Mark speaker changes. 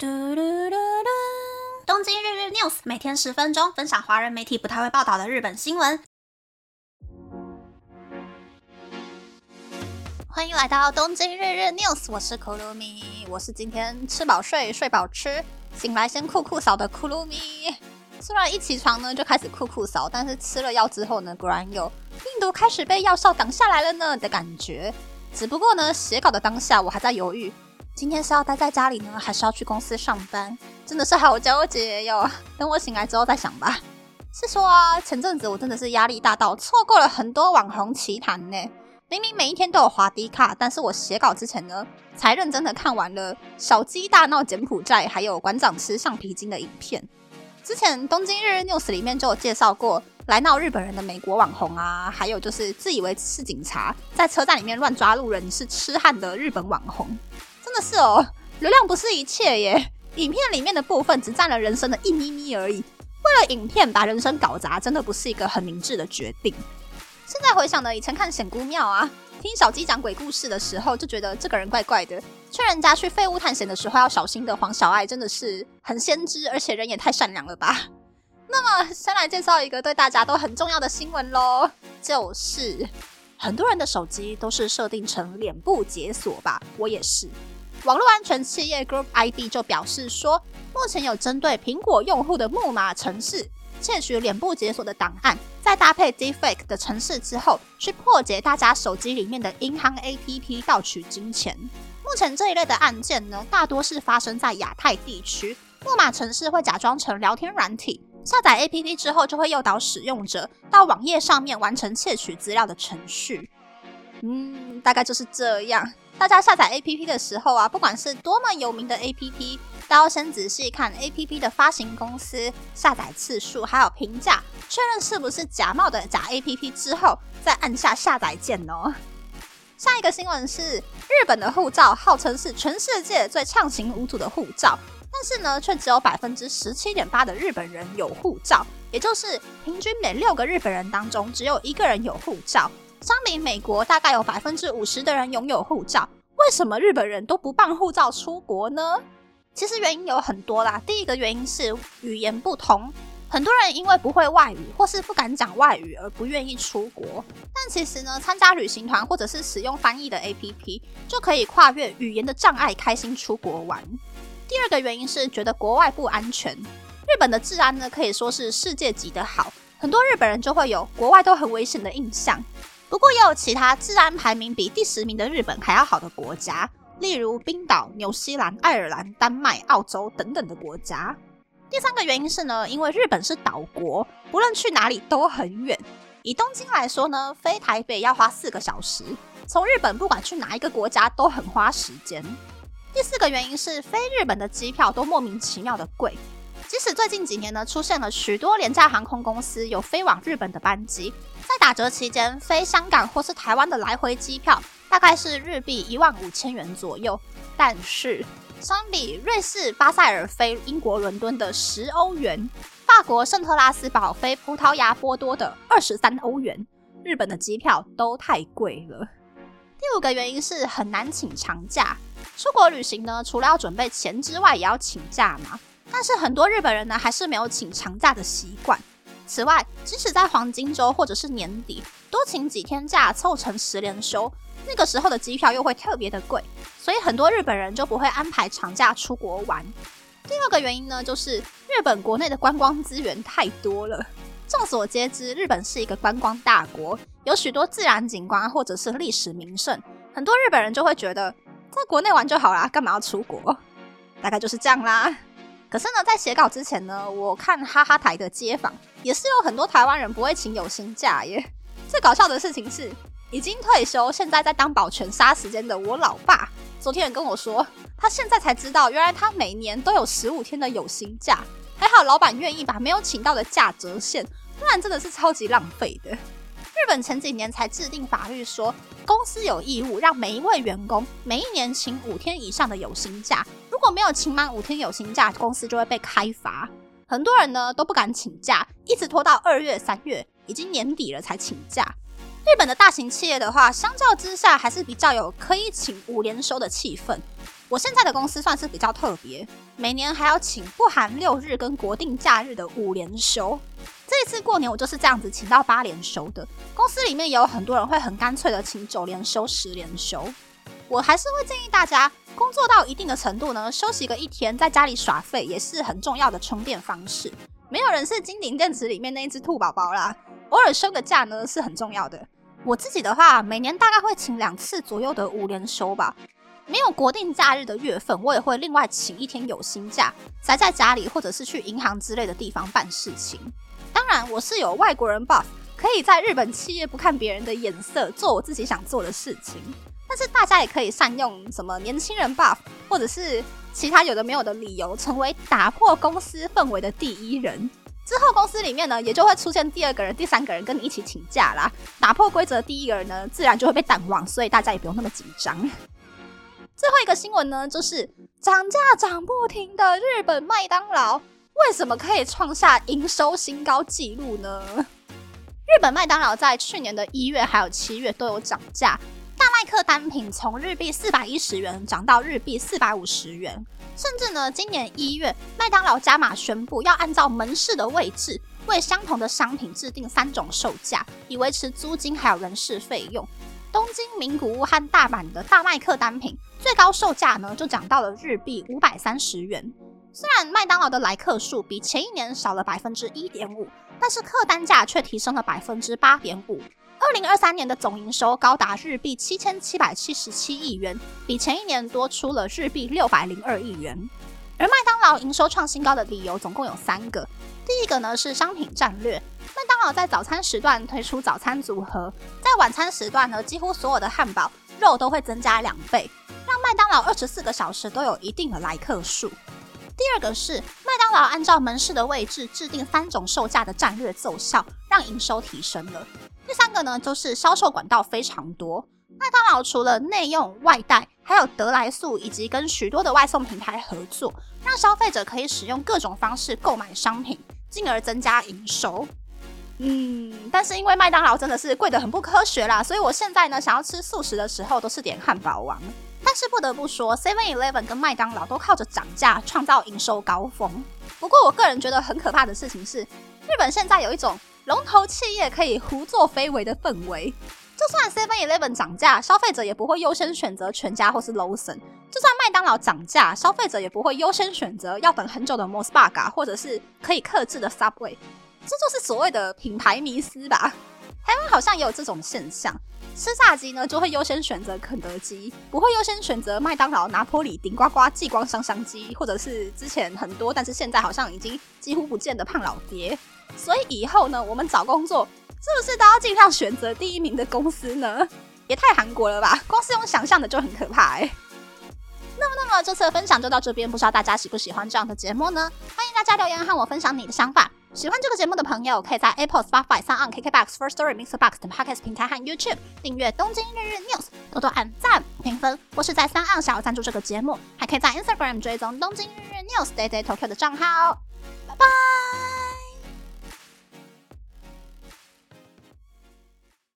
Speaker 1: 嘟嘟嘟嘟！东京日日 news 每天十分钟，分享华人媒体不太会报道的日本新闻。欢迎来到东京日日 news，我是库鲁米，我是今天吃饱睡，睡饱吃，醒来先酷酷扫的库鲁米。虽然一起床呢就开始酷酷扫，但是吃了药之后呢，果然有病毒开始被药效挡下来了呢的感觉。只不过呢，写稿的当下我还在犹豫。今天是要待在家里呢，还是要去公司上班？真的是好纠结哟。等我醒来之后再想吧。是说啊，前阵子我真的是压力大到错过了很多网红奇谈呢。明明每一天都有滑低卡，但是我写稿之前呢，才认真的看完了小鸡大闹柬埔寨，还有馆长吃橡皮筋的影片。之前东京日日 news 里面就有介绍过来闹日本人的美国网红啊，还有就是自以为是警察，在车站里面乱抓路人是痴汉的日本网红。是哦，流量不是一切耶。影片里面的部分只占了人生的一咪咪而已。为了影片把人生搞砸，真的不是一个很明智的决定。现在回想呢，以前看显姑庙啊，听小鸡讲鬼故事的时候，就觉得这个人怪怪的。劝人家去废物探险的时候要小心的黄小爱，真的是很先知，而且人也太善良了吧。那么，先来介绍一个对大家都很重要的新闻喽，就是很多人的手机都是设定成脸部解锁吧，我也是。网络安全企业 Group ID 就表示说，目前有针对苹果用户的木马程式窃取脸部解锁的档案，在搭配 Deepfake 的程式之后，去破解大家手机里面的银行 APP 盗取金钱。目前这一类的案件呢，大多是发生在亚太地区。木马程式会假装成聊天软体，下载 APP 之后，就会诱导使用者到网页上面完成窃取资料的程序。嗯，大概就是这样。大家下载 APP 的时候啊，不管是多么有名的 APP，都要先仔细看 APP 的发行公司、下载次数还有评价，确认是不是假冒的假 APP 之后，再按下下载键哦。下一个新闻是，日本的护照号称是全世界最畅行无阻的护照，但是呢，却只有百分之十七点八的日本人有护照，也就是平均每六个日本人当中只有一个人有护照。相比美国，大概有百分之五十的人拥有护照。为什么日本人都不办护照出国呢？其实原因有很多啦。第一个原因是语言不同，很多人因为不会外语或是不敢讲外语而不愿意出国。但其实呢，参加旅行团或者是使用翻译的 APP 就可以跨越语言的障碍，开心出国玩。第二个原因是觉得国外不安全。日本的治安呢可以说是世界级的好，很多日本人就会有国外都很危险的印象。不过也有其他治安排名比第十名的日本还要好的国家，例如冰岛、纽西兰、爱尔兰、丹麦、澳洲等等的国家。第三个原因是呢，因为日本是岛国，不论去哪里都很远。以东京来说呢，飞台北要花四个小时，从日本不管去哪一个国家都很花时间。第四个原因是飞日本的机票都莫名其妙的贵。即使最近几年呢，出现了许多廉价航空公司有飞往日本的班机，在打折期间，飞香港或是台湾的来回机票大概是日币一万五千元左右。但是，相比瑞士巴塞尔飞英国伦敦的十欧元，法国圣特拉斯堡飞葡萄牙波多的二十三欧元，日本的机票都太贵了。第五个原因是很难请长假。出国旅行呢，除了要准备钱之外，也要请假嘛。但是很多日本人呢，还是没有请长假的习惯。此外，即使在黄金周或者是年底，多请几天假凑成十连休，那个时候的机票又会特别的贵，所以很多日本人就不会安排长假出国玩。第二个原因呢，就是日本国内的观光资源太多了。众所皆知，日本是一个观光大国，有许多自然景观或者是历史名胜，很多日本人就会觉得在国内玩就好啦，干嘛要出国？大概就是这样啦。可是呢，在写稿之前呢，我看哈哈台的街访，也是有很多台湾人不会请有薪假耶。最搞笑的事情是，已经退休，现在在当保全杀时间的我老爸，昨天也跟我说，他现在才知道，原来他每年都有十五天的有薪假。还好老板愿意把没有请到的假折现，不然真的是超级浪费的。日本前几年才制定法律说，公司有义务让每一位员工每一年请五天以上的有薪假。如果没有请满五天有薪假，公司就会被开罚。很多人呢都不敢请假，一直拖到二月、三月，已经年底了才请假。日本的大型企业的话，相较之下还是比较有可以请五连休的气氛。我现在的公司算是比较特别，每年还要请不含六日跟国定假日的五连休。这一次过年我就是这样子请到八连休的。公司里面也有很多人会很干脆的请九连休、十连休。我还是会建议大家，工作到一定的程度呢，休息个一天，在家里耍废也是很重要的充电方式。没有人是金顶电池里面那一只兔宝宝啦，偶尔休个假呢是很重要的。我自己的话，每年大概会请两次左右的五连休吧。没有国定假日的月份，我也会另外请一天有薪假，宅在家里或者是去银行之类的地方办事情。当然，我是有外国人 buff，可以在日本企业不看别人的眼色，做我自己想做的事情。但是大家也可以善用什么年轻人 buff，或者是其他有的没有的理由，成为打破公司氛围的第一人。之后公司里面呢，也就会出现第二个人、第三个人跟你一起请假啦。打破规则的第一个人呢，自然就会被淡忘，所以大家也不用那么紧张。最后一个新闻呢，就是涨价涨不停的日本麦当劳，为什么可以创下营收新高纪录呢？日本麦当劳在去年的一月还有七月都有涨价，大麦克单品从日币四百一十元涨到日币四百五十元，甚至呢，今年一月麦当劳加码宣布要按照门市的位置，为相同的商品制定三种售价，以维持租金还有人事费用。东京名古屋和大阪的大麦克单品最高售价呢，就涨到了日币五百三十元。虽然麦当劳的来客数比前一年少了百分之一点五，但是客单价却提升了百分之八点五。二零二三年的总营收高达日币七千七百七十七亿元，比前一年多出了日币六百零二亿元。而麦当劳营收创新高的理由总共有三个，第一个呢是商品战略。麦当劳在早餐时段推出早餐组合，在晚餐时段呢，几乎所有的汉堡肉都会增加两倍，让麦当劳二十四个小时都有一定的来客数。第二个是麦当劳按照门市的位置制定三种售价的战略奏效，让营收提升了。第三个呢，就是销售管道非常多。麦当劳除了内用外带，还有得来速以及跟许多的外送平台合作，让消费者可以使用各种方式购买商品，进而增加营收。嗯，但是因为麦当劳真的是贵得很不科学啦，所以我现在呢想要吃素食的时候都是点汉堡王。但是不得不说，Seven Eleven 跟麦当劳都靠着涨价创造营收高峰。不过我个人觉得很可怕的事情是，日本现在有一种龙头企业可以胡作非为的氛围。就算 Seven Eleven 涨价，消费者也不会优先选择全家或是 Lawson；就算麦当劳涨价，消费者也不会优先选择要等很久的 Mos Burger 或者是可以克制的 Subway。这就是所谓的品牌迷思吧？台湾好像也有这种现象，吃炸鸡呢就会优先选择肯德基，不会优先选择麦当劳、拿坡里、顶呱呱、激光香香鸡，或者是之前很多但是现在好像已经几乎不见的胖老爹。所以以后呢，我们找工作是不是都要尽量选择第一名的公司呢？也太韩国了吧！光是用想象的就很可怕哎。那么，那么这次的分享就到这边，不知道大家喜不喜欢这样的节目呢？欢迎大家留言和我分享你的想法。喜欢这个节目的朋友，可以在 Apple、Spotify、s o n KKBox、First Story、Mixer Box 等 Podcast 平台和 YouTube 订阅《东京日日 News》，多多按赞、评分，或是在三岸想要赞助这个节目，还可以在 Instagram 追踪《东京日日 News》Day Day Tokyo 的账号。拜拜。